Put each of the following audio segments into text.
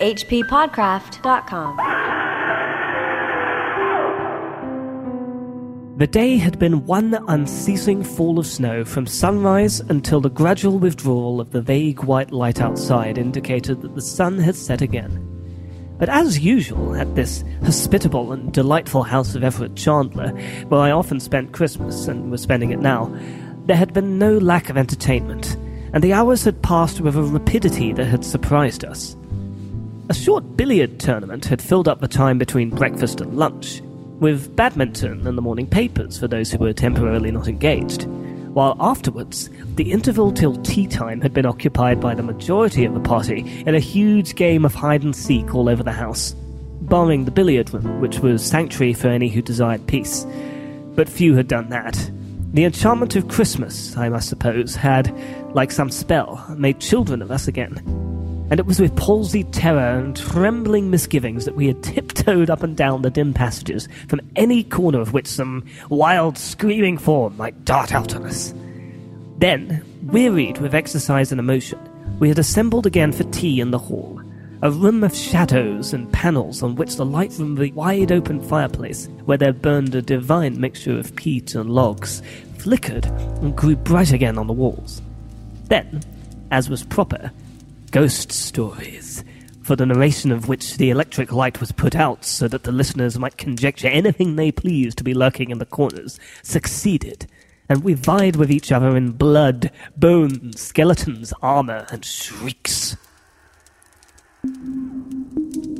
hppodcraft.com. The day had been one unceasing fall of snow from sunrise until the gradual withdrawal of the vague white light outside indicated that the sun had set again. But as usual at this hospitable and delightful house of Everard Chandler, where I often spent Christmas and was spending it now, there had been no lack of entertainment, and the hours had passed with a rapidity that had surprised us. A short billiard tournament had filled up the time between breakfast and lunch, with badminton and the morning papers for those who were temporarily not engaged, while afterwards, the interval till tea time had been occupied by the majority of the party in a huge game of hide and seek all over the house, barring the billiard room, which was sanctuary for any who desired peace. But few had done that. The enchantment of Christmas, I must suppose, had, like some spell, made children of us again and it was with palsied terror and trembling misgivings that we had tiptoed up and down the dim passages from any corner of which some wild, screaming form might dart out on us. Then, wearied with exercise and emotion, we had assembled again for tea in the hall, a room of shadows and panels on which the light from the wide open fireplace, where there burned a divine mixture of peat and logs, flickered and grew bright again on the walls. Then, as was proper, ghost stories, for the narration of which the electric light was put out so that the listeners might conjecture anything they pleased to be lurking in the corners, succeeded, and we vied with each other in blood, bones, skeletons, armor, and shrieks.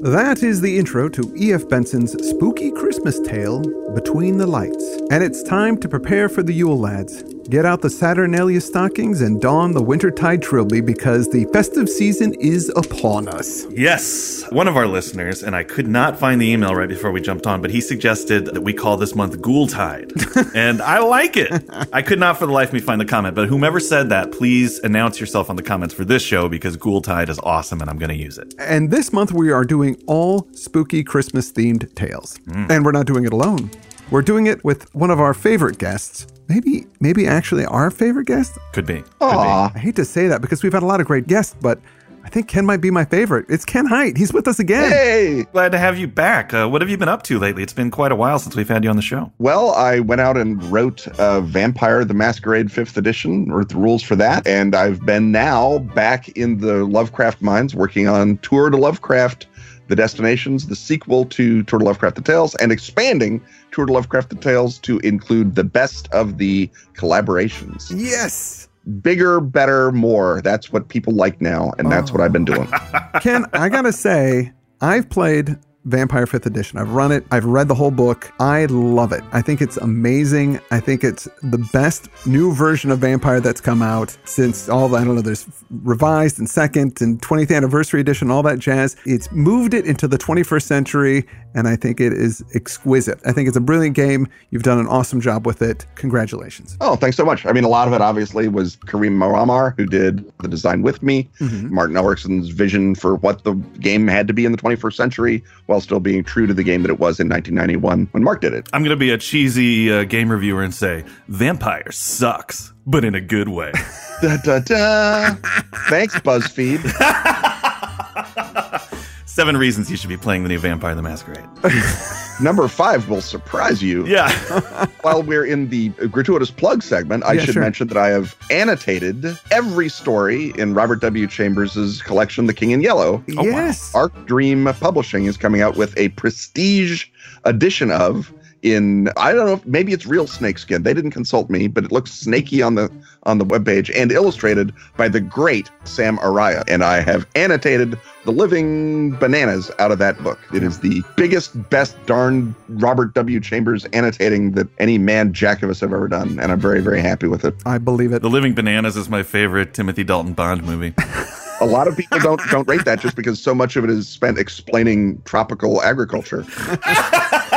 That is the intro to E.F. Benson's spooky Christmas tale, Between the Lights. And it's time to prepare for the Yule lads. Get out the Saturnalia stockings and don the Wintertide trilby because the festive season is upon us. Yes, one of our listeners, and I could not find the email right before we jumped on, but he suggested that we call this month Ghoultide. and I like it. I could not for the life of me find the comment, but whomever said that, please announce yourself on the comments for this show because Ghoultide is awesome and I'm going to use it. And this month we are doing all spooky Christmas themed tales. Mm. And we're not doing it alone. We're doing it with one of our favorite guests. Maybe, maybe actually our favorite guest. Could be. Oh I hate to say that because we've had a lot of great guests, but I think Ken might be my favorite. It's Ken Hite. He's with us again. Hey! Glad to have you back. Uh, what have you been up to lately? It's been quite a while since we've had you on the show. Well, I went out and wrote uh, Vampire the Masquerade 5th edition, wrote the rules for that. And I've been now back in the Lovecraft mines working on Tour de Lovecraft, the destinations, the sequel to Tour de Lovecraft the Tales, and expanding Tour de Lovecraft the Tales to include the best of the collaborations. Yes. Bigger, better, more. That's what people like now. And that's what I've been doing. Ken, I gotta say, I've played Vampire 5th Edition. I've run it, I've read the whole book. I love it. I think it's amazing. I think it's the best new version of Vampire that's come out since all the, I don't know, there's revised and second and 20th anniversary edition, all that jazz. It's moved it into the 21st century, and I think it is exquisite. I think it's a brilliant game. You've done an awesome job with it. Congratulations. Oh, thanks so much. I mean, a lot of it obviously was Karim Muammar, who did the design with me. Mm-hmm. Martin Ericsson's vision for what the game had to be in the 21st century, while still being true to the game that it was in 1991 when Mark did it. I'm going to be a cheesy uh, game reviewer and say Vampire sucks, but in a good way. Da, da, da. Thanks, BuzzFeed. Seven reasons you should be playing the new Vampire the Masquerade. Number five will surprise you. Yeah. While we're in the gratuitous plug segment, I Yeah, should sure. mention that I have annotated every story in Robert W. Chambers' collection, The King in Yellow. yes. Arc Dream Publishing is coming out with a prestige edition of in I don't know if maybe it's real snakeskin. They didn't consult me, but it looks snaky on the on the webpage and illustrated by the great Sam Araya. And I have annotated the living bananas out of that book. It is the biggest, best darn Robert W. Chambers annotating that any man jack of us have ever done. And I'm very, very happy with it. I believe it. the Living Bananas is my favorite Timothy Dalton Bond movie. A lot of people don't don't rate that just because so much of it is spent explaining tropical agriculture.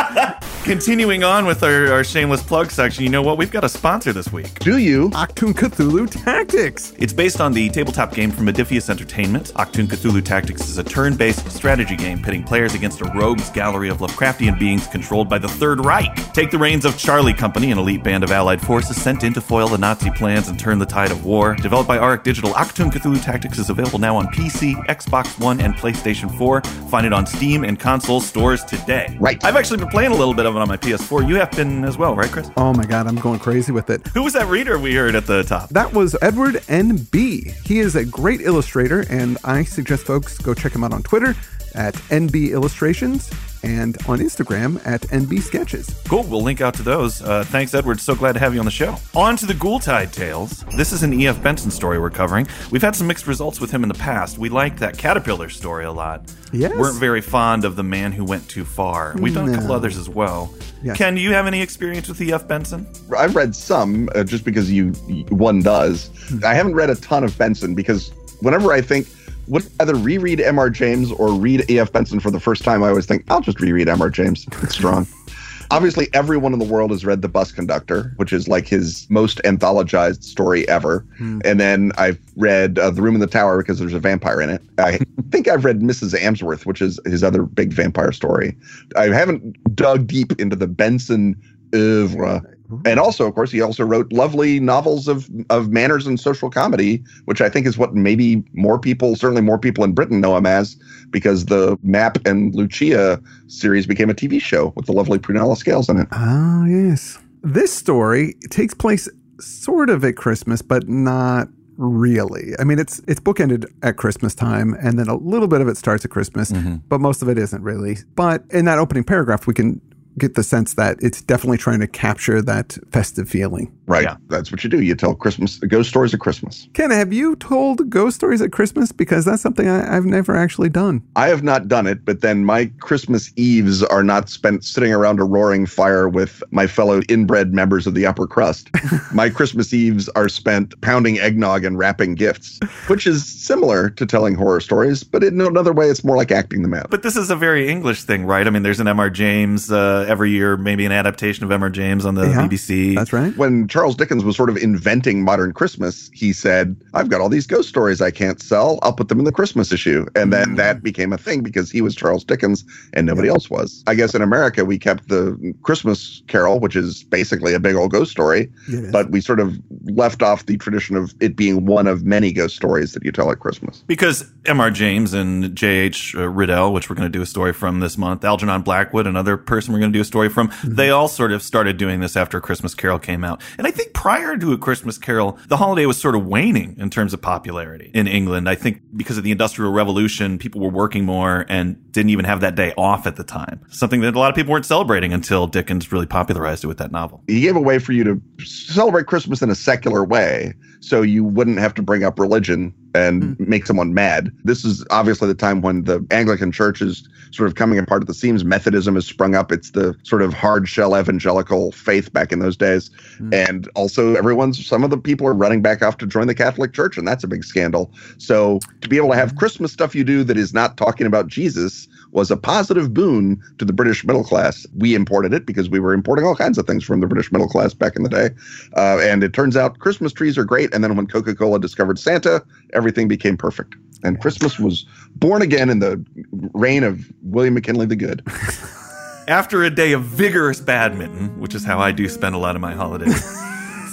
Continuing on with our, our shameless plug section, you know what? We've got a sponsor this week. Do you? Achtung Cthulhu Tactics. It's based on the tabletop game from Modiphius Entertainment. Achtung Cthulhu Tactics is a turn based strategy game pitting players against a rogues gallery of Lovecraftian beings controlled by the Third Reich. Take the reins of Charlie Company, an elite band of allied forces sent in to foil the Nazi plans and turn the tide of war. Developed by Auric Digital, Achtung Cthulhu Tactics is available now on PC, Xbox One, and PlayStation 4. Find it on Steam and console stores today. Right. I've actually been playing a little bit of it on my PS4. You have been as well, right, Chris? Oh my god, I'm going crazy with it. Who was that reader we heard at the top? That was Edward NB. He is a great illustrator, and I suggest folks go check him out on Twitter at NB Illustrations and on Instagram at NB Sketches. Cool. We'll link out to those. Uh, thanks, Edward. So glad to have you on the show. On to the Ghoultide Tales. This is an E.F. Benson story we're covering. We've had some mixed results with him in the past. We liked that Caterpillar story a lot. Yes. Weren't very fond of The Man Who Went Too Far. We've done a couple others as well. Yes. Ken, do you have any experience with E.F. Benson? I've read some uh, just because you one does. I haven't read a ton of Benson because whenever I think would either reread M.R. James or read E.F. Benson for the first time, I always think I'll just reread M.R. James. It's strong. Obviously, everyone in the world has read The Bus Conductor, which is like his most anthologized story ever. And then I've read uh, The Room in the Tower because there's a vampire in it. I think I've read Mrs. Amworth, which is his other big vampire story. I haven't dug deep into the Benson oeuvre. And also, of course, he also wrote lovely novels of of manners and social comedy, which I think is what maybe more people, certainly more people in Britain, know him as, because the Mapp and Lucia series became a TV show with the lovely Prunella Scales in it. Oh, yes. This story takes place sort of at Christmas, but not really. I mean, it's it's bookended at Christmas time, and then a little bit of it starts at Christmas, mm-hmm. but most of it isn't really. But in that opening paragraph, we can get the sense that it's definitely trying to capture that festive feeling. Right. Yeah. That's what you do. You tell Christmas ghost stories at Christmas. Ken, have you told ghost stories at Christmas? Because that's something I, I've never actually done. I have not done it, but then my Christmas Eves are not spent sitting around a roaring fire with my fellow inbred members of the upper crust. my Christmas Eves are spent pounding eggnog and wrapping gifts, which is similar to telling horror stories, but in another way, it's more like acting them out. But this is a very English thing, right? I mean, there's an M.R. James uh, every year, maybe an adaptation of M.R. James on the Yeah, BBC. That's right. when Charles Dickens was sort of inventing modern Christmas, he said, I've got all these ghost stories I can't sell. I'll put them in the Christmas issue. And then mm. that became a thing because he was Charles Dickens and nobody else was. I guess in America, we kept the Christmas Carol, which is basically a big old ghost story, is. but we sort of left off the tradition of it being one of many ghost stories that you tell at Christmas. Because M.R. James and J.H. Uh, Riddell, which we're going to do a story from this month, Algernon Blackwood, another person we're going to do a story from, mm-hmm. they all sort of started doing this after Christmas Carol came out. And I think prior to A Christmas Carol, the holiday was sort of waning in terms of popularity in England. I think because of the Industrial Revolution, people were working more and didn't even have that day off at the time. Something that a lot of people weren't celebrating until Dickens really popularized it with that novel. He gave a way for you to celebrate Christmas in a secular way so you wouldn't have to bring up religion and hmm. make someone mad. This is obviously the time when the Anglican Church is sort of coming apart at the seams. Methodism has sprung up. It's the sort of hard shell evangelical faith back in those days. Hmm. And also, everyone's, some of the people are running back off to join the Catholic Church, and that's a big scandal. So to be able to have hmm. Christmas stuff you do that is not talking about Jesus was a positive boon to the British middle class. We imported it because we were importing all kinds of things from the British middle class back in the day. Uh, and it turns out Christmas trees are great. And then when Coca Cola discovered Santa, everything became perfect. And Christmas was born again in the reign of William McKinley the Good. After a day of vigorous badminton, which is how I do spend a lot of my holiday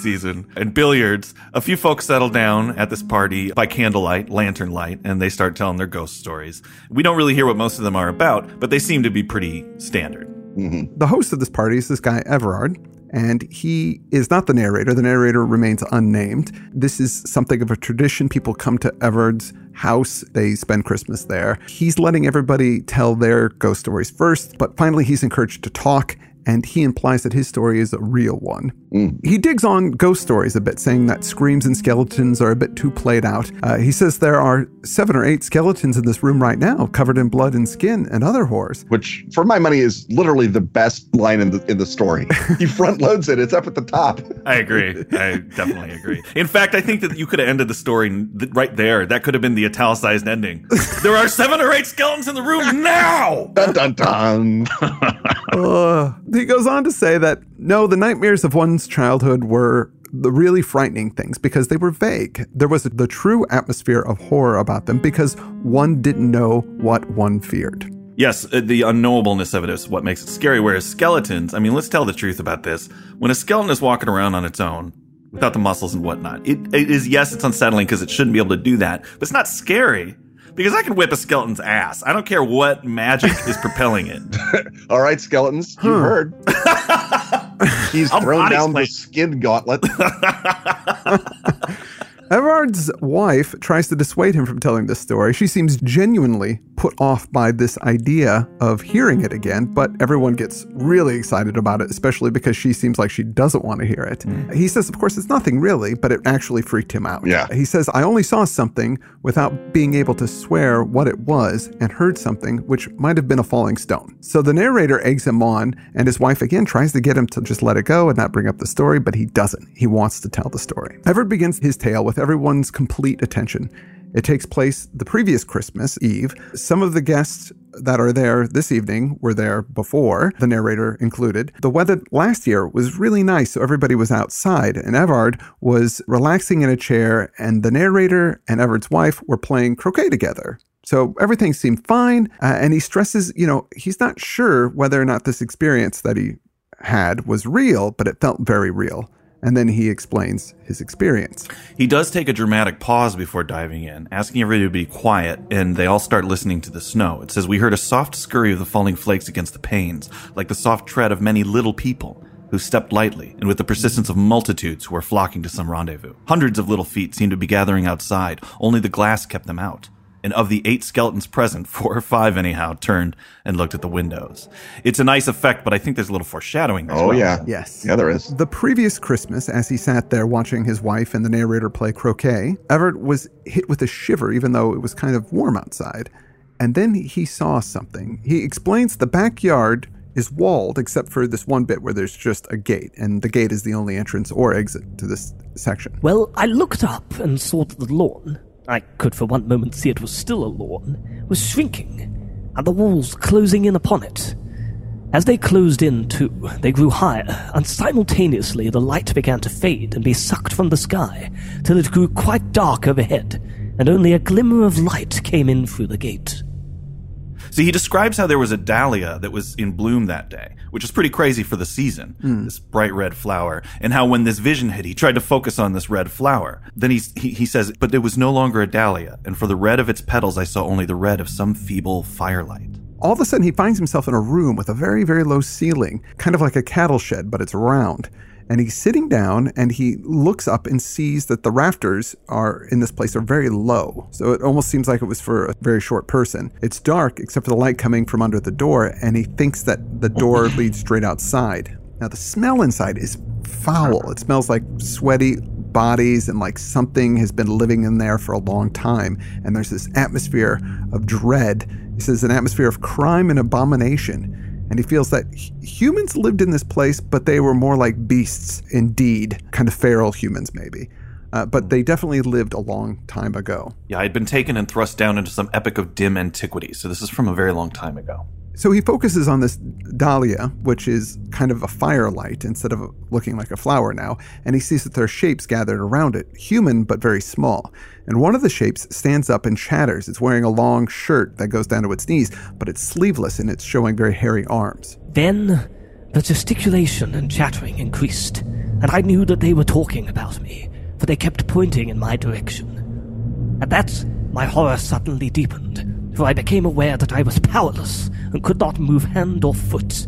season, and billiards, a few folks settle down at this party by candlelight, lantern light, and they start telling their ghost stories. We don't really hear what most of them are about, but they seem to be pretty standard. Mm-hmm. the host of this party is this guy Everard, and he is not the narrator. The narrator remains unnamed. This is something of a tradition. People come to Everard's house, they spend Christmas there. He's letting everybody tell their ghost stories first, but finally he's encouraged to talk. And he implies that his story is a real one. He digs on ghost stories a bit, saying that screams and skeletons are a bit too played out. Uh, he says there are seven or eight skeletons in this room right now, covered in blood and skin and other horrors. Which, for my money, is literally the best line in the in the story. he front loads it; it's up at the top. I agree. I definitely agree. In fact, I think that you could have ended the story right there. That could have been the italicized ending. There are seven or eight skeletons in the room now. Dun dun dun. Uh, he goes on to say that no, the nightmares of one's childhood were the really frightening things because they were vague. There was the true atmosphere of horror about them because one didn't know what one feared. Yes, uh, the unknowableness of it is what makes it scary. Whereas skeletons, I mean, let's tell the truth about this. When a skeleton is walking around on its own, without the muscles and whatnot, it, it is, yes, it's unsettling because it shouldn't be able to do that, but it's not scary because I can whip a skeleton's ass. I don't care what magic is propelling it. All right, skeletons, you heard. He's I'll thrown body down the skin gauntlet. Everard's wife tries to dissuade him from telling this story. She seems genuinely put off by this idea of hearing it again, but everyone gets really excited about it, especially because she seems like she doesn't want to hear it. Mm. He says, of course, it's nothing really, but it actually freaked him out. Yeah. He says, I only saw something without being able to swear what it was and heard something which might have been a falling stone. So the narrator eggs him on, and his wife again tries to get him to just let it go and not bring up the story, but he doesn't. He wants to tell the story. Everard begins his tale with everyone's complete attention. It takes place the previous Christmas Eve. Some of the guests that are there this evening were there before, the narrator included. The weather last year was really nice, so everybody was outside, and Everard was relaxing in a chair, and the narrator and Everard's wife were playing croquet together. So everything seemed fine, uh, and he stresses, you know, he's not sure whether or not this experience that he had was real, but it felt very real. And then he explains his experience. He does take a dramatic pause before diving in, asking everybody to be quiet, and they all start listening to the snow. It says, We heard a soft scurry of the falling flakes against the panes, like the soft tread of many little people who stepped lightly, and with the persistence of multitudes who were flocking to some rendezvous. Hundreds of little feet seemed to be gathering outside, only the glass kept them out. And of the eight skeletons present, four or five anyhow turned and looked at the windows. It's a nice effect, but I think there's a little foreshadowing. as Oh well. yeah, Yes. yeah, there is. The previous Christmas, as he sat there watching his wife and the narrator play croquet, Everard was hit with a shiver, even though it was kind of warm outside. And then he saw something. He explains the backyard is walled except for this one bit where there's just a gate, and the gate is the only entrance or exit to this section. Well, I looked up and saw that the lawn, I could for one moment see it was still a lawn, was shrinking, and the walls closing in upon it. As they closed in, too, they grew higher, and simultaneously the light began to fade and be sucked from the sky, till it grew quite dark overhead, and only a glimmer of light came in through the gate. See, he describes how there was a dahlia that was in bloom that day, which is pretty crazy for the season, hmm. this bright red flower, and how when this vision hit, he tried to focus on this red flower. Then he's, he, he says, but it was no longer a dahlia, and for the red of its petals, I saw only the red of some feeble firelight. All of a sudden, he finds himself in a room with a very, very low ceiling, kind of like a cattle shed, but it's round. And he's sitting down and he looks up and sees that the rafters are in this place are very low. So it almost seems like it was for a very short person. It's dark except for the light coming from under the door, and he thinks that the door leads straight outside. Now, the smell inside is foul. It smells like sweaty bodies and like something has been living in there for a long time. And there's this atmosphere of dread. He says an atmosphere of crime and abomination. And he feels that humans lived in this place, but they were more like beasts indeed, kind of feral humans maybe. Uh, but they definitely lived a long time ago. Yeah, I'd been taken and thrust down into some epic of dim antiquity, so this is from a very long time ago. So he focuses on this dahlia, which is kind of a firelight instead of looking like a flower now, and he sees that there are shapes gathered around it, human but very small. And one of the shapes stands up and chatters. It's wearing a long shirt that goes down to its knees, but it's sleeveless and it's showing very hairy arms. Then the gesticulation and chattering increased, and I knew that they were talking about me, for they kept pointing in my direction. At that, my horror suddenly deepened, for I became aware that I was powerless and could not move hand or foot.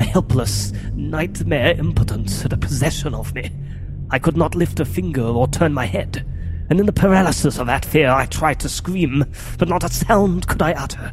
A helpless, nightmare impotence had a possession of me. I could not lift a finger or turn my head, and in the paralysis of that fear I tried to scream, but not a sound could I utter.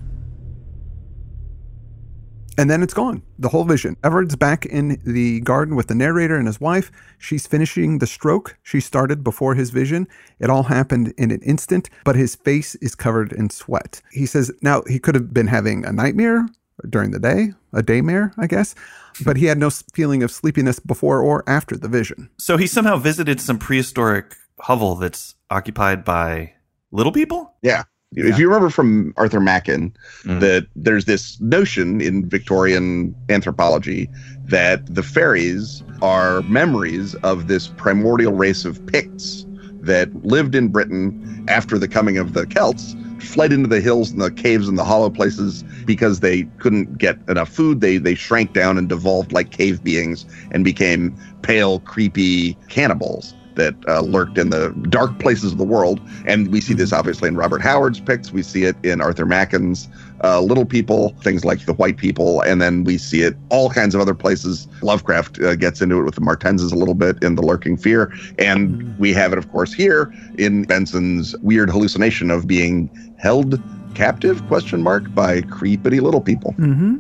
And then it's gone, the whole vision. Everard's back in the garden with the narrator and his wife. She's finishing the stroke she started before his vision. It all happened in an instant, but his face is covered in sweat. He says now he could have been having a nightmare during the day, a daymare, I guess, but he had no feeling of sleepiness before or after the vision. So he somehow visited some prehistoric hovel that's occupied by little people? Yeah. If you remember from Arthur Machen, Mm. that there's this notion in Victorian anthropology that the fairies are memories of this primordial race of Picts that lived in Britain after the coming of the Celts, fled into the hills and the caves and the hollow places because they couldn't get enough food. They they shrank down and devolved like cave beings and became pale, creepy cannibals that uh, lurked in the dark places of the world. And we see this obviously in Robert Howard's Picts. We see it in Arthur Machen's uh, Little People, things like the White People, and then we see it all kinds of other places. Lovecraft uh, gets into it with the Martenses a little bit in The Lurking Fear, and we have it, of course, here in Benson's weird hallucination of being held captive question mark by creepity little people.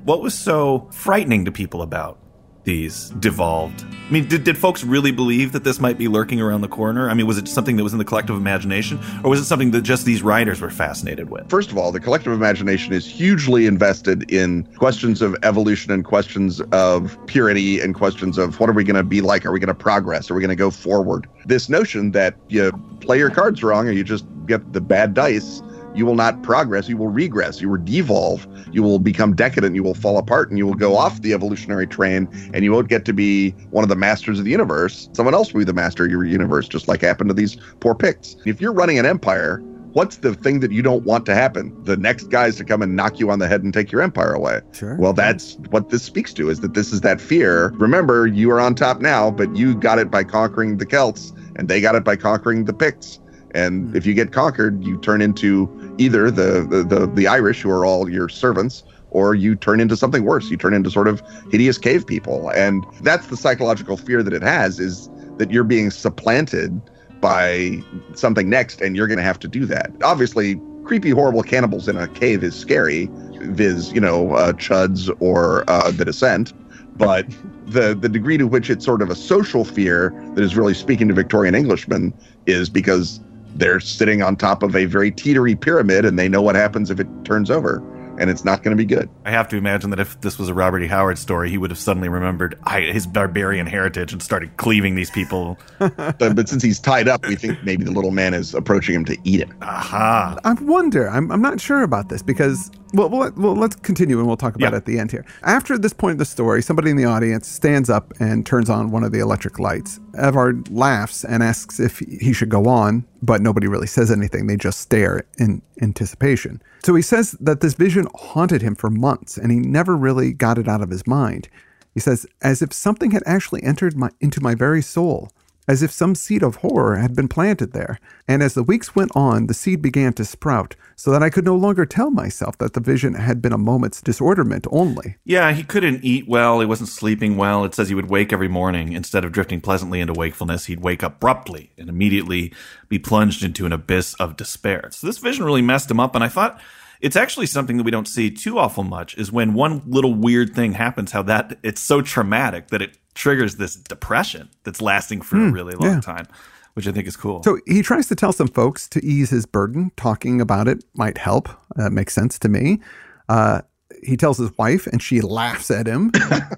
What was so frightening to people about these devolved? I mean, did, did folks really believe that this might be lurking around the corner? I mean, was it something that was in the collective imagination, or was it something that just these writers were fascinated with? First of all, the collective imagination is hugely invested in questions of evolution and questions of purity and questions of what are we going to be like? Are we going to progress? Are we going to go forward? This notion that you play your cards wrong or you just get the bad dice, you will not progress, you will regress, you will devolve, you will become decadent, you will fall apart, and you will go off the evolutionary train, and you won't get to be one of the masters of the universe. Someone else will be the master of your universe, just like happened to these poor Picts. If you're running an empire, what's the thing that you don't want to happen? The next guys to come and knock you on the head and take your empire away. Sure. Well, that's what this speaks to is that this is that fear. Remember, you are on top now, but you got it by conquering the Celts, and they got it by conquering the Picts. And if you get conquered, you turn into either the, the the the Irish, who are all your servants, or you turn into something worse. You turn into sort of hideous cave people, and that's the psychological fear that it has is that you're being supplanted by something next, and you're going to have to do that. Obviously, creepy, horrible cannibals in a cave is scary, viz, you know, uh, Chuds or uh, The Descent. But the the degree to which it's sort of a social fear that is really speaking to Victorian Englishmen is because they're sitting on top of a very teetery pyramid, and they know what happens if it turns over, and it's not going to be good. I have to imagine that if this was a Robert E. Howard story, he would have suddenly remembered his barbarian heritage and started cleaving these people. But, but since he's tied up, we think maybe the little man is approaching him to eat it. Aha. I wonder. I'm, I'm not sure about this because well, well, well, let's continue and we'll talk about Yeah. it at the end here. After this point of the story, somebody in the audience stands up and turns on one of the electric lights. Everard laughs and asks if he should go on, but nobody really says anything. They just stare in anticipation. So he says that this vision haunted him for months and he never really got it out of his mind. He says, as if something had actually entered my, into my very soul as if some seed of horror had been planted there. And as the weeks went on, the seed began to sprout, so that I could no longer tell myself that the vision had been a moment's disorderment only. Yeah, he couldn't eat well. He wasn't sleeping well. It says he would wake every morning. Instead of drifting pleasantly into wakefulness, he'd wake abruptly and immediately be plunged into an abyss of despair. So this vision really messed him up. And I thought it's actually something that we don't see too awful much is when one little weird thing happens, how that it's so traumatic that it triggers this depression that's lasting for a really long yeah. time, which I think is cool. So he tries to tell some folks to ease his burden. Talking about it might help. That makes sense to me. Uh, he tells his wife, and she laughs at him.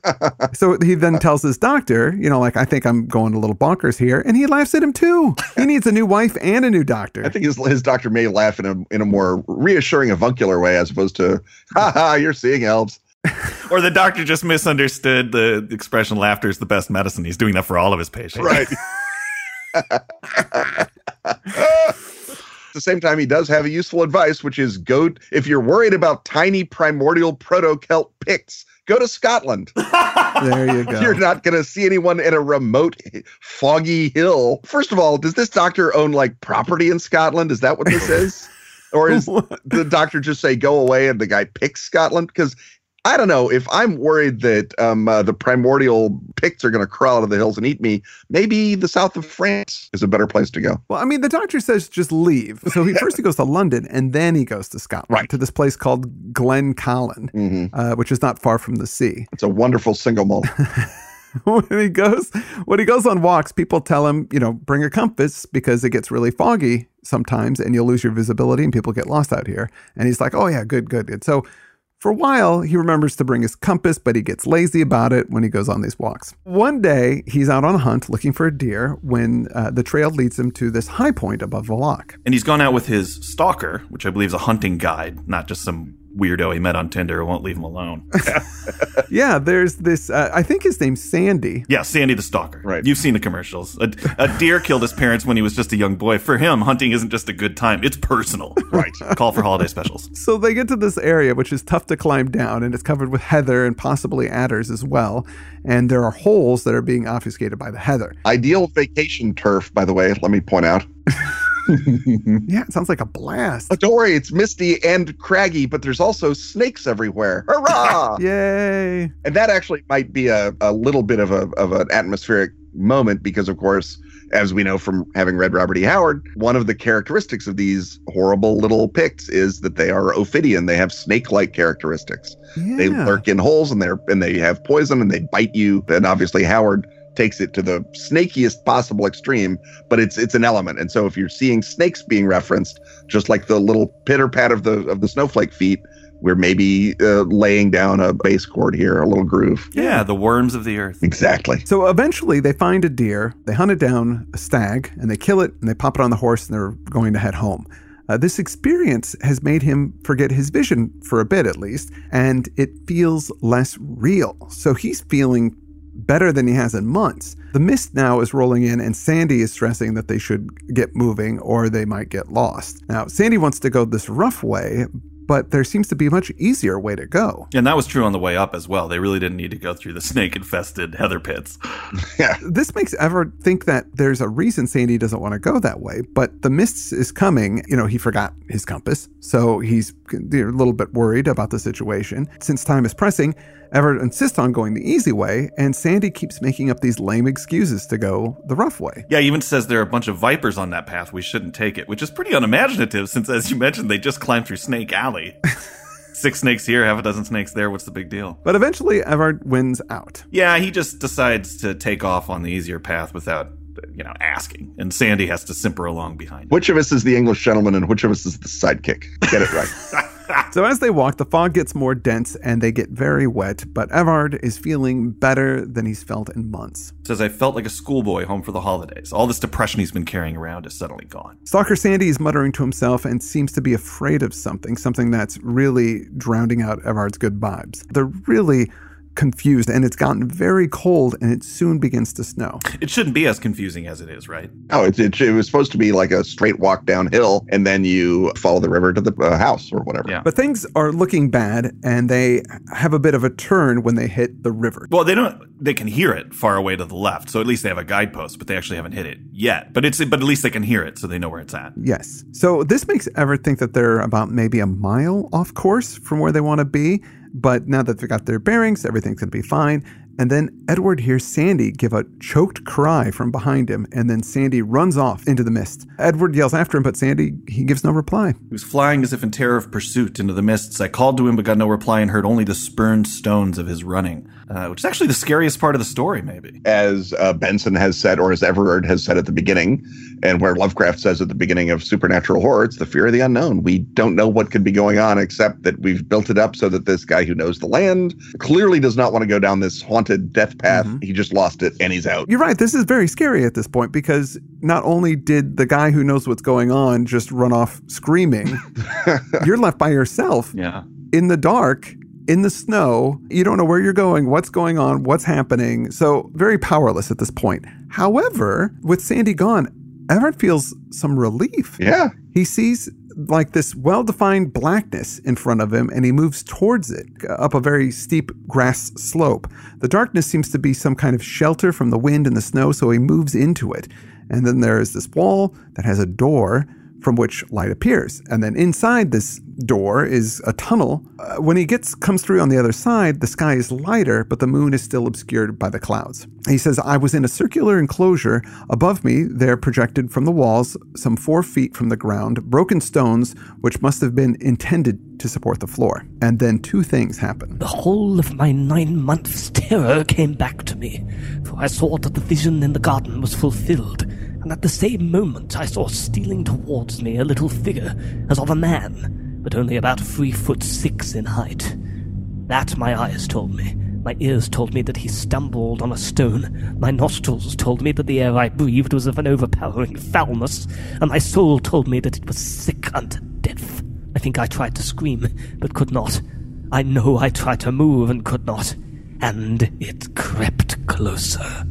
so he then tells his doctor, you know, like, I think I'm going a little bonkers here. And he laughs at him too. He needs a new wife and a new doctor. I think his, his doctor may laugh in a in a more reassuring, avuncular way as opposed to, ha ha, you're seeing elves. or the doctor just misunderstood the expression laughter is the best medicine. He's doing that for all of his patients. Right. At the same time, he does have a useful advice, which is go if you're worried about tiny primordial proto Celt Picts, go to Scotland. there you go. You're not going to see anyone in a remote, foggy hill. First of all, does this doctor own like property in Scotland? Is that what this is? Or is the doctor just say go away and the guy picks Scotland? Because I don't know if I'm worried that um, uh, the primordial Picts are going to crawl out of the hills and eat me. Maybe the south of France is a better place to go. Well, I mean, the doctor says just leave. So he first he goes to London and then he goes to Scotland, Right. to this place called Glen Callan, Mhm. uh, which is not far from the sea. It's a wonderful single malt. when he goes when he goes on walks, people tell him, you know, bring a compass because it gets really foggy sometimes and you'll lose your visibility and people get lost out here. And he's like, oh yeah, good, good, good. So for a while, he remembers to bring his compass, but he gets lazy about it when he goes on these walks. One day, he's out on a hunt looking for a deer when uh, the trail leads him to this high point above the loch. And he's gone out with his stalker, which I believe is a hunting guide, not just some weirdo he met on Tinder who won't leave him alone. Yeah, there's this, uh, I think his name's Sandy. yeah, Sandy the stalker. Right. You've seen the commercials. A, a deer killed his parents when he was just a young boy. For him, hunting isn't just a good time, it's personal. Right. Call for holiday specials. So they get to this area, which is tough to climb down, and it's covered with heather and possibly adders as well. And there are holes that are being obfuscated by the heather. Ideal vacation turf, by the way, let me point out. Yeah, it sounds like a blast. Oh, don't worry, it's misty and craggy, but there's also snakes everywhere. Hurrah! Yay! and that actually might be a, a little bit of a of an atmospheric moment because of course as we know from having read robert e howard one of the characteristics of these horrible little picts is that they are ophidian they have snake-like characteristics Yeah. they lurk in holes and they're and they have poison and they bite you and obviously howard takes it to the snakiest possible extreme but it's it's an element and so if you're seeing snakes being referenced just like the little pitter pat of the of the snowflake feet we're maybe uh, laying down a bass chord here a little groove Yeah, the worms of the earth. exactly So eventually they find a deer, they hunt it down, a stag, and they kill it and they pop it on the horse and they're going to head home. Uh, this experience has made him forget his vision for a bit at least, and it feels less real. So he's feeling better than he has in months. The mist now is rolling in, and Sandy is stressing that they should get moving or they might get lost. Now, Sandy wants to go this rough way, but there seems to be a much easier way to go. And that was true on the way up as well. They really didn't need to go through the snake infested heather pits. yeah. This makes Everard think that there's a reason Sandy doesn't want to go that way, but the mist is coming. You know, he forgot his compass, so he's a little bit worried about the situation. Since time is pressing, Everard insists on going the easy way, and Sandy keeps making up these lame excuses to go the rough way. Yeah, he even says there are a bunch of vipers on that path. We shouldn't take it, which is pretty unimaginative since, as you mentioned, they just climbed through Snake Alley. Six snakes here, half a dozen snakes there. What's the big deal? But eventually, Everard wins out. Yeah, he just decides to take off on the easier path without, you know, asking. And Sandy has to simper along behind. which of us is the english gentleman and which of us is the sidekick get it right So as they walk, the fog gets more dense and they get very wet, but Everard is feeling better than he's felt in months. Says, I felt like a schoolboy home for the holidays. All this depression he's been carrying around is suddenly gone. Stalker Sandy is muttering to himself and seems to be afraid of something, something that's really drowning out Everard's good vibes. They're really confused, and it's gotten very cold, and it soon begins to snow. It shouldn't be as confusing as it is, right? oh it, it, it was supposed to be like a straight walk downhill and then you follow the river to the uh, house or whatever Yeah. But things are looking bad, and they have a bit of a turn when they hit the river. Well, they don't. They can hear it far away to the left, so at least they have a guidepost. But they actually haven't hit it yet. But it's but at least they can hear it, so they know where it's at. Yes. So this makes Everard think that they're about maybe a mile off course from where they want to be. But now that they've got their bearings, everything's going to be fine. And then Edward hears Sandy give a choked cry from behind him, and then Sandy runs off into the mist. Edward yells after him, but Sandy, he gives no reply. He was flying as if in terror of pursuit into the mists. I called to him, but got no reply, and heard only the spurned stones of his running, uh, which is actually the scariest part of the story, maybe. as uh, benson has said or as everard has said at the beginning and where lovecraft says at the beginning of supernatural horror it's the fear of the unknown we don't know what could be going on except that we've built it up so that this guy who knows the land clearly does not want to go down this haunted death path mm-hmm. he just lost it and he's out You're right. This is very scary at this point because not only did the guy who knows what's going on just run off screaming, you're left by yourself Yeah. in the dark, in the snow. You don't know where you're going, what's going on, what's happening. So, very powerless at this point. However, with Sandy gone, Everard feels some relief. yeah He sees like this well defined blackness in front of him and he moves towards it up a very steep grass slope. The darkness seems to be some kind of shelter from the wind and the snow, so he moves into it. And then there is this wall that has a door from which light appears. And then inside this door is a tunnel. Uh, when he gets comes through on the other side, the sky is lighter, but the moon is still obscured by the clouds. He says, I was in a circular enclosure. Above me, there projected from the walls, some four feet from the ground, broken stones which must have been intended to support the floor. And then two things happen. The whole of my nine months' terror came back to me, for I saw that the vision in the garden was fulfilled, and at the same moment I saw stealing towards me a little figure, as of a man, but only about three foot six in height. That my eyes told me. My ears told me that he stumbled on a stone. My nostrils told me that the air I breathed was of an overpowering foulness, and my soul told me that it was sick unto death. I think I tried to scream, but could not. I know I tried to move and could not. And it crept closer.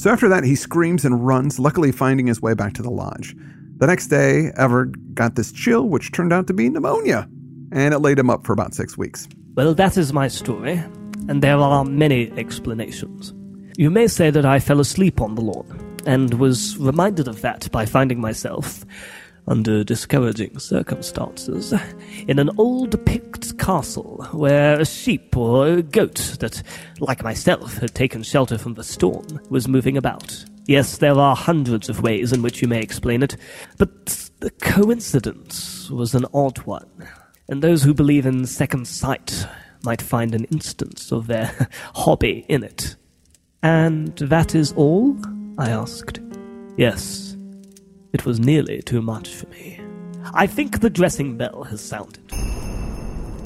So after that, he screams and runs, luckily finding his way back to the lodge. The next day, Everard got this chill, which turned out to be pneumonia, and it laid him up for about six weeks. Well, that is my story, and there are many explanations. You may say that I fell asleep on the lawn, and was reminded of that by finding myself, under discouraging circumstances, in an old Pict castle where a sheep or a goat that, like myself, had taken shelter from the storm was moving about. Yes, there are hundreds of ways in which you may explain it, but the coincidence was an odd one, and those who believe in second sight might find an instance of their hobby in it. And that is all? I asked. Yes, it was nearly too much for me. I think the dressing bell has sounded.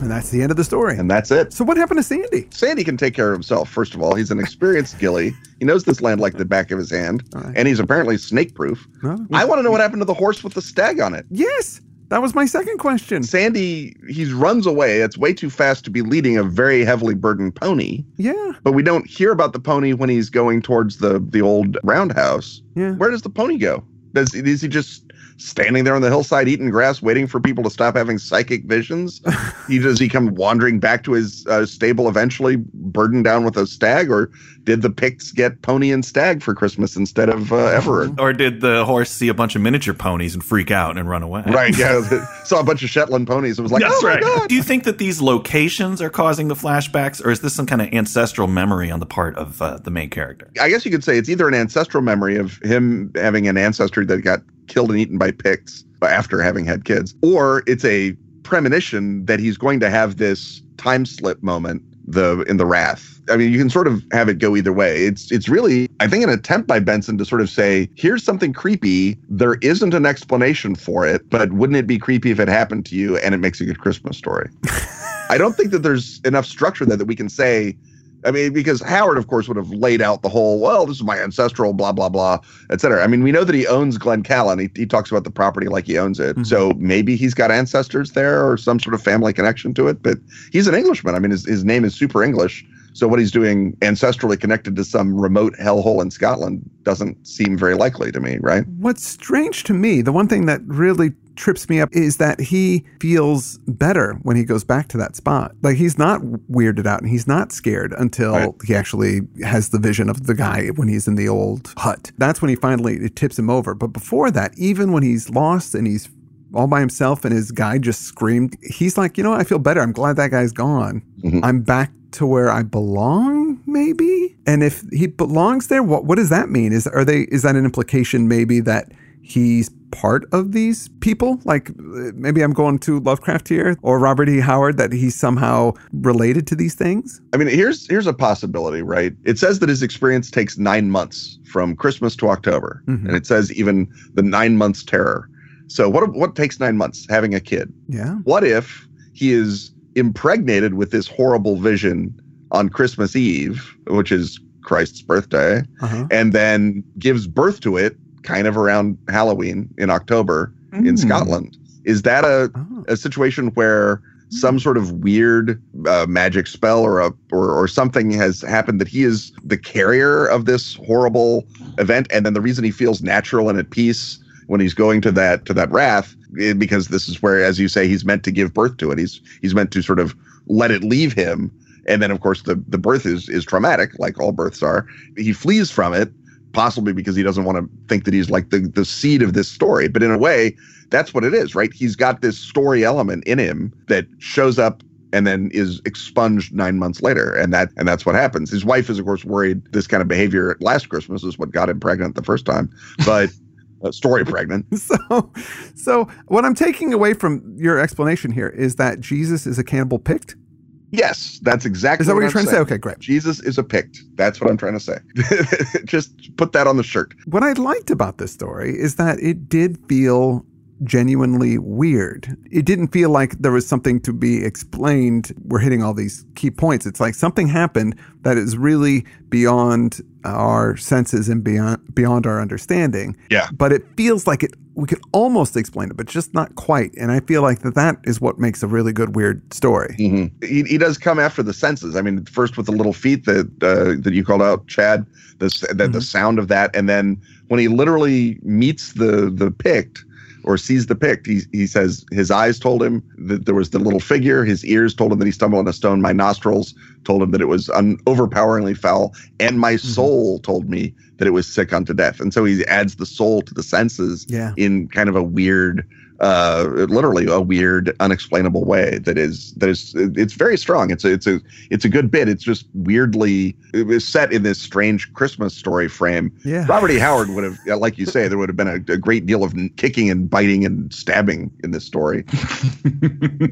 And that's the end of the story. And that's it. So what happened to Sandy? Sandy can take care of himself, first of all. He's an experienced ghillie. He knows this land like the back of his hand. right. And he's apparently snake proof. Huh? I want to know what happened to the horse with the stag on it. Yes, that was my second question. Sandy, he runs away. It's way too fast to be leading a very heavily burdened pony. Yeah, But we don't hear about the pony when he's going towards the the old roundhouse. yeah. Where does the pony go? Does is he just standing there on the hillside eating grass, waiting for people to stop having psychic visions? he does he come wandering back to his uh, stable eventually, burdened down with a stag, or did the Picts get pony and stag for Christmas instead of uh, Everard? Or did the horse see a bunch of miniature ponies and freak out and run away? Right, yeah. Saw a bunch of Shetland ponies. It was like, That's oh my god. Do you think that these locations are causing the flashbacks, or is this some kind of ancestral memory on the part of uh, the main character? I guess you could say it's either an ancestral memory of him having an ancestry that got killed and eaten by Picts after having had kids, or it's a premonition that he's going to have this time slip moment the in the rath. I mean, you can sort of have it go either way. It's it's really I think an attempt by Benson to sort of say, here's something creepy. There isn't an explanation for it, but wouldn't it be creepy if it happened to you and it makes a good Christmas story? I don't think that there's enough structure there that we can say I mean, because Howard, of course, would have laid out the whole, well, this is my ancestral, blah, blah, blah, et cetera. I mean, we know that he owns Glen Callan. He, he talks about the property like he owns it. Mm-hmm. So maybe he's got ancestors there or some sort of family connection to it. But he's an Englishman. I mean, his, his name is super English. So what he's doing ancestrally connected to some remote hellhole in Scotland doesn't seem very likely to me, right? What's strange to me, the one thing that really trips me up is that he feels better when he goes back to that spot. Like he's not weirded out and he's not scared until Right. he actually has the vision of the guy when he's in the old hut. That's when he finally it tips him over. But before that, even when he's lost and he's all by himself and his guy just screamed, he's like, you know, what? I feel better. I'm glad that guy's gone. Mhm. I'm back to where I belong, maybe. And if he belongs there, what what does that mean? Is are they is that an implication maybe that he's part of these people? Like maybe I'm going to Lovecraft here or Robert E. Howard that he's somehow related to these things? I mean, here's here's a possibility, right? It says that his experience takes nine months from Christmas to October, Mhm. and it says even the nine months terror. So what what takes nine months? Having a kid. Yeah. What if he is impregnated with this horrible vision on Christmas Eve, which is Christ's birthday, Uh-huh. and then gives birth to it kind of around Halloween in October in Mm. Scotland? Is that a Oh. a situation where some sort of weird uh, magic spell or a or, or something has happened that he is the carrier of this horrible event and then the reason he feels natural and at peace when he's going to that to that rath eh, because this is where as you say he's meant to give birth to it he's he's meant to sort of let it leave him and then of course the the birth is is traumatic like all births are he flees from it possibly because he doesn't want to think that he's like the, the seed of this story. But in a way, that's what it is, right? He's got this story element in him that shows up and then is expunged nine months later. And that and that's what happens. His wife is of course worried this kind of behavior last Christmas is what got him pregnant the first time. But uh, story pregnant. So, so what I'm taking away from your explanation here is that Jesus is a cannibal pict. Yes, that's exactly. Is that what, what you're I'm trying saying. to say? Okay, great. Jesus is a pict. That's what I'm trying to say. Just put that on the shirt. What I liked about this story is that it did feel genuinely weird. It didn't feel like there was something to be explained. We're hitting all these key points. It's like something happened that is really beyond our senses and beyond beyond our understanding. Yeah. But it feels like it we could almost explain it, but just not quite. And I feel like that that is what makes a really good weird story. Mm-hmm. He, he does come after the senses. I mean, first with the little feet that uh, that you called out, Chad. The the, Mm-hmm. the sound of that, and then when he literally meets the the pict or sees the pict, he he says his eyes told him that there was the little figure. His ears told him that he stumbled on a stone. My nostrils told him that it was un- overpoweringly foul, and my Mm-hmm. soul told me that it was sick unto death. And so he adds the soul to the senses Yeah. in kind of a weird uh literally a weird unexplainable way that is that is it's very strong it's a it's a it's a good bit it's just weirdly it was set in this strange christmas story frame Yeah. robert e howard would have like you say there would have been a, a great deal of kicking and biting and stabbing in this story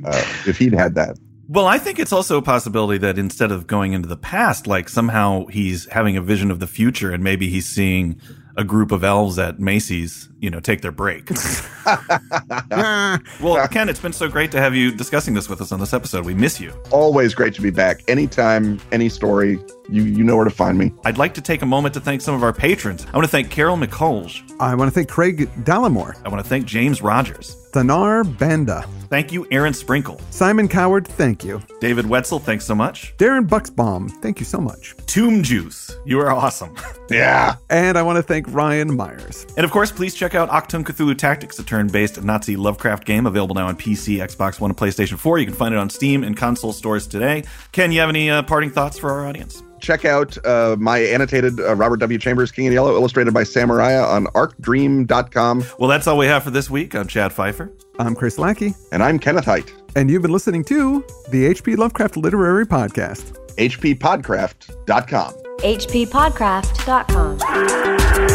uh, if he'd had that Well, I think it's also a possibility that instead of going into the past, like somehow he's having a vision of the future and maybe he's seeing a group of elves at Macy's, you know, take their break. Well, Ken, it's been so great to have you discussing this with us on this episode. We miss you. always great to be back anytime any story you you know where to find me I'd like to take a moment to thank some of our patrons. I want to thank Carol McColge. I want to thank Craig Dallimore, I want to thank James Rogers. Thanar Banda, Thank you, Aaron Sprinkle. Simon Coward, thank you. David Wetzel, thanks so much. Darren Bucksbaum, thank you so much. Tomb Juice, you are awesome. yeah And I want to thank Ryan Myers. And of course, please check out Achtung Cthulhu Tactics, a turn based Nazi Lovecraft game available now on PC, Xbox One, and PlayStation 4. You can find it on Steam and console stores today. Ken, you have any uh, parting thoughts for our audience? check out uh, my annotated uh, Robert W. Chambers King in Yellow, illustrated by Sam Araya on arcdream.com. Well, that's all we have for this week. I'm Chad Fifer. I'm Chris Lackey, And I'm Kenneth Hite, and you've been listening to the HP Lovecraft Literary Podcast. hppodcraft.com. hppodcraft.com.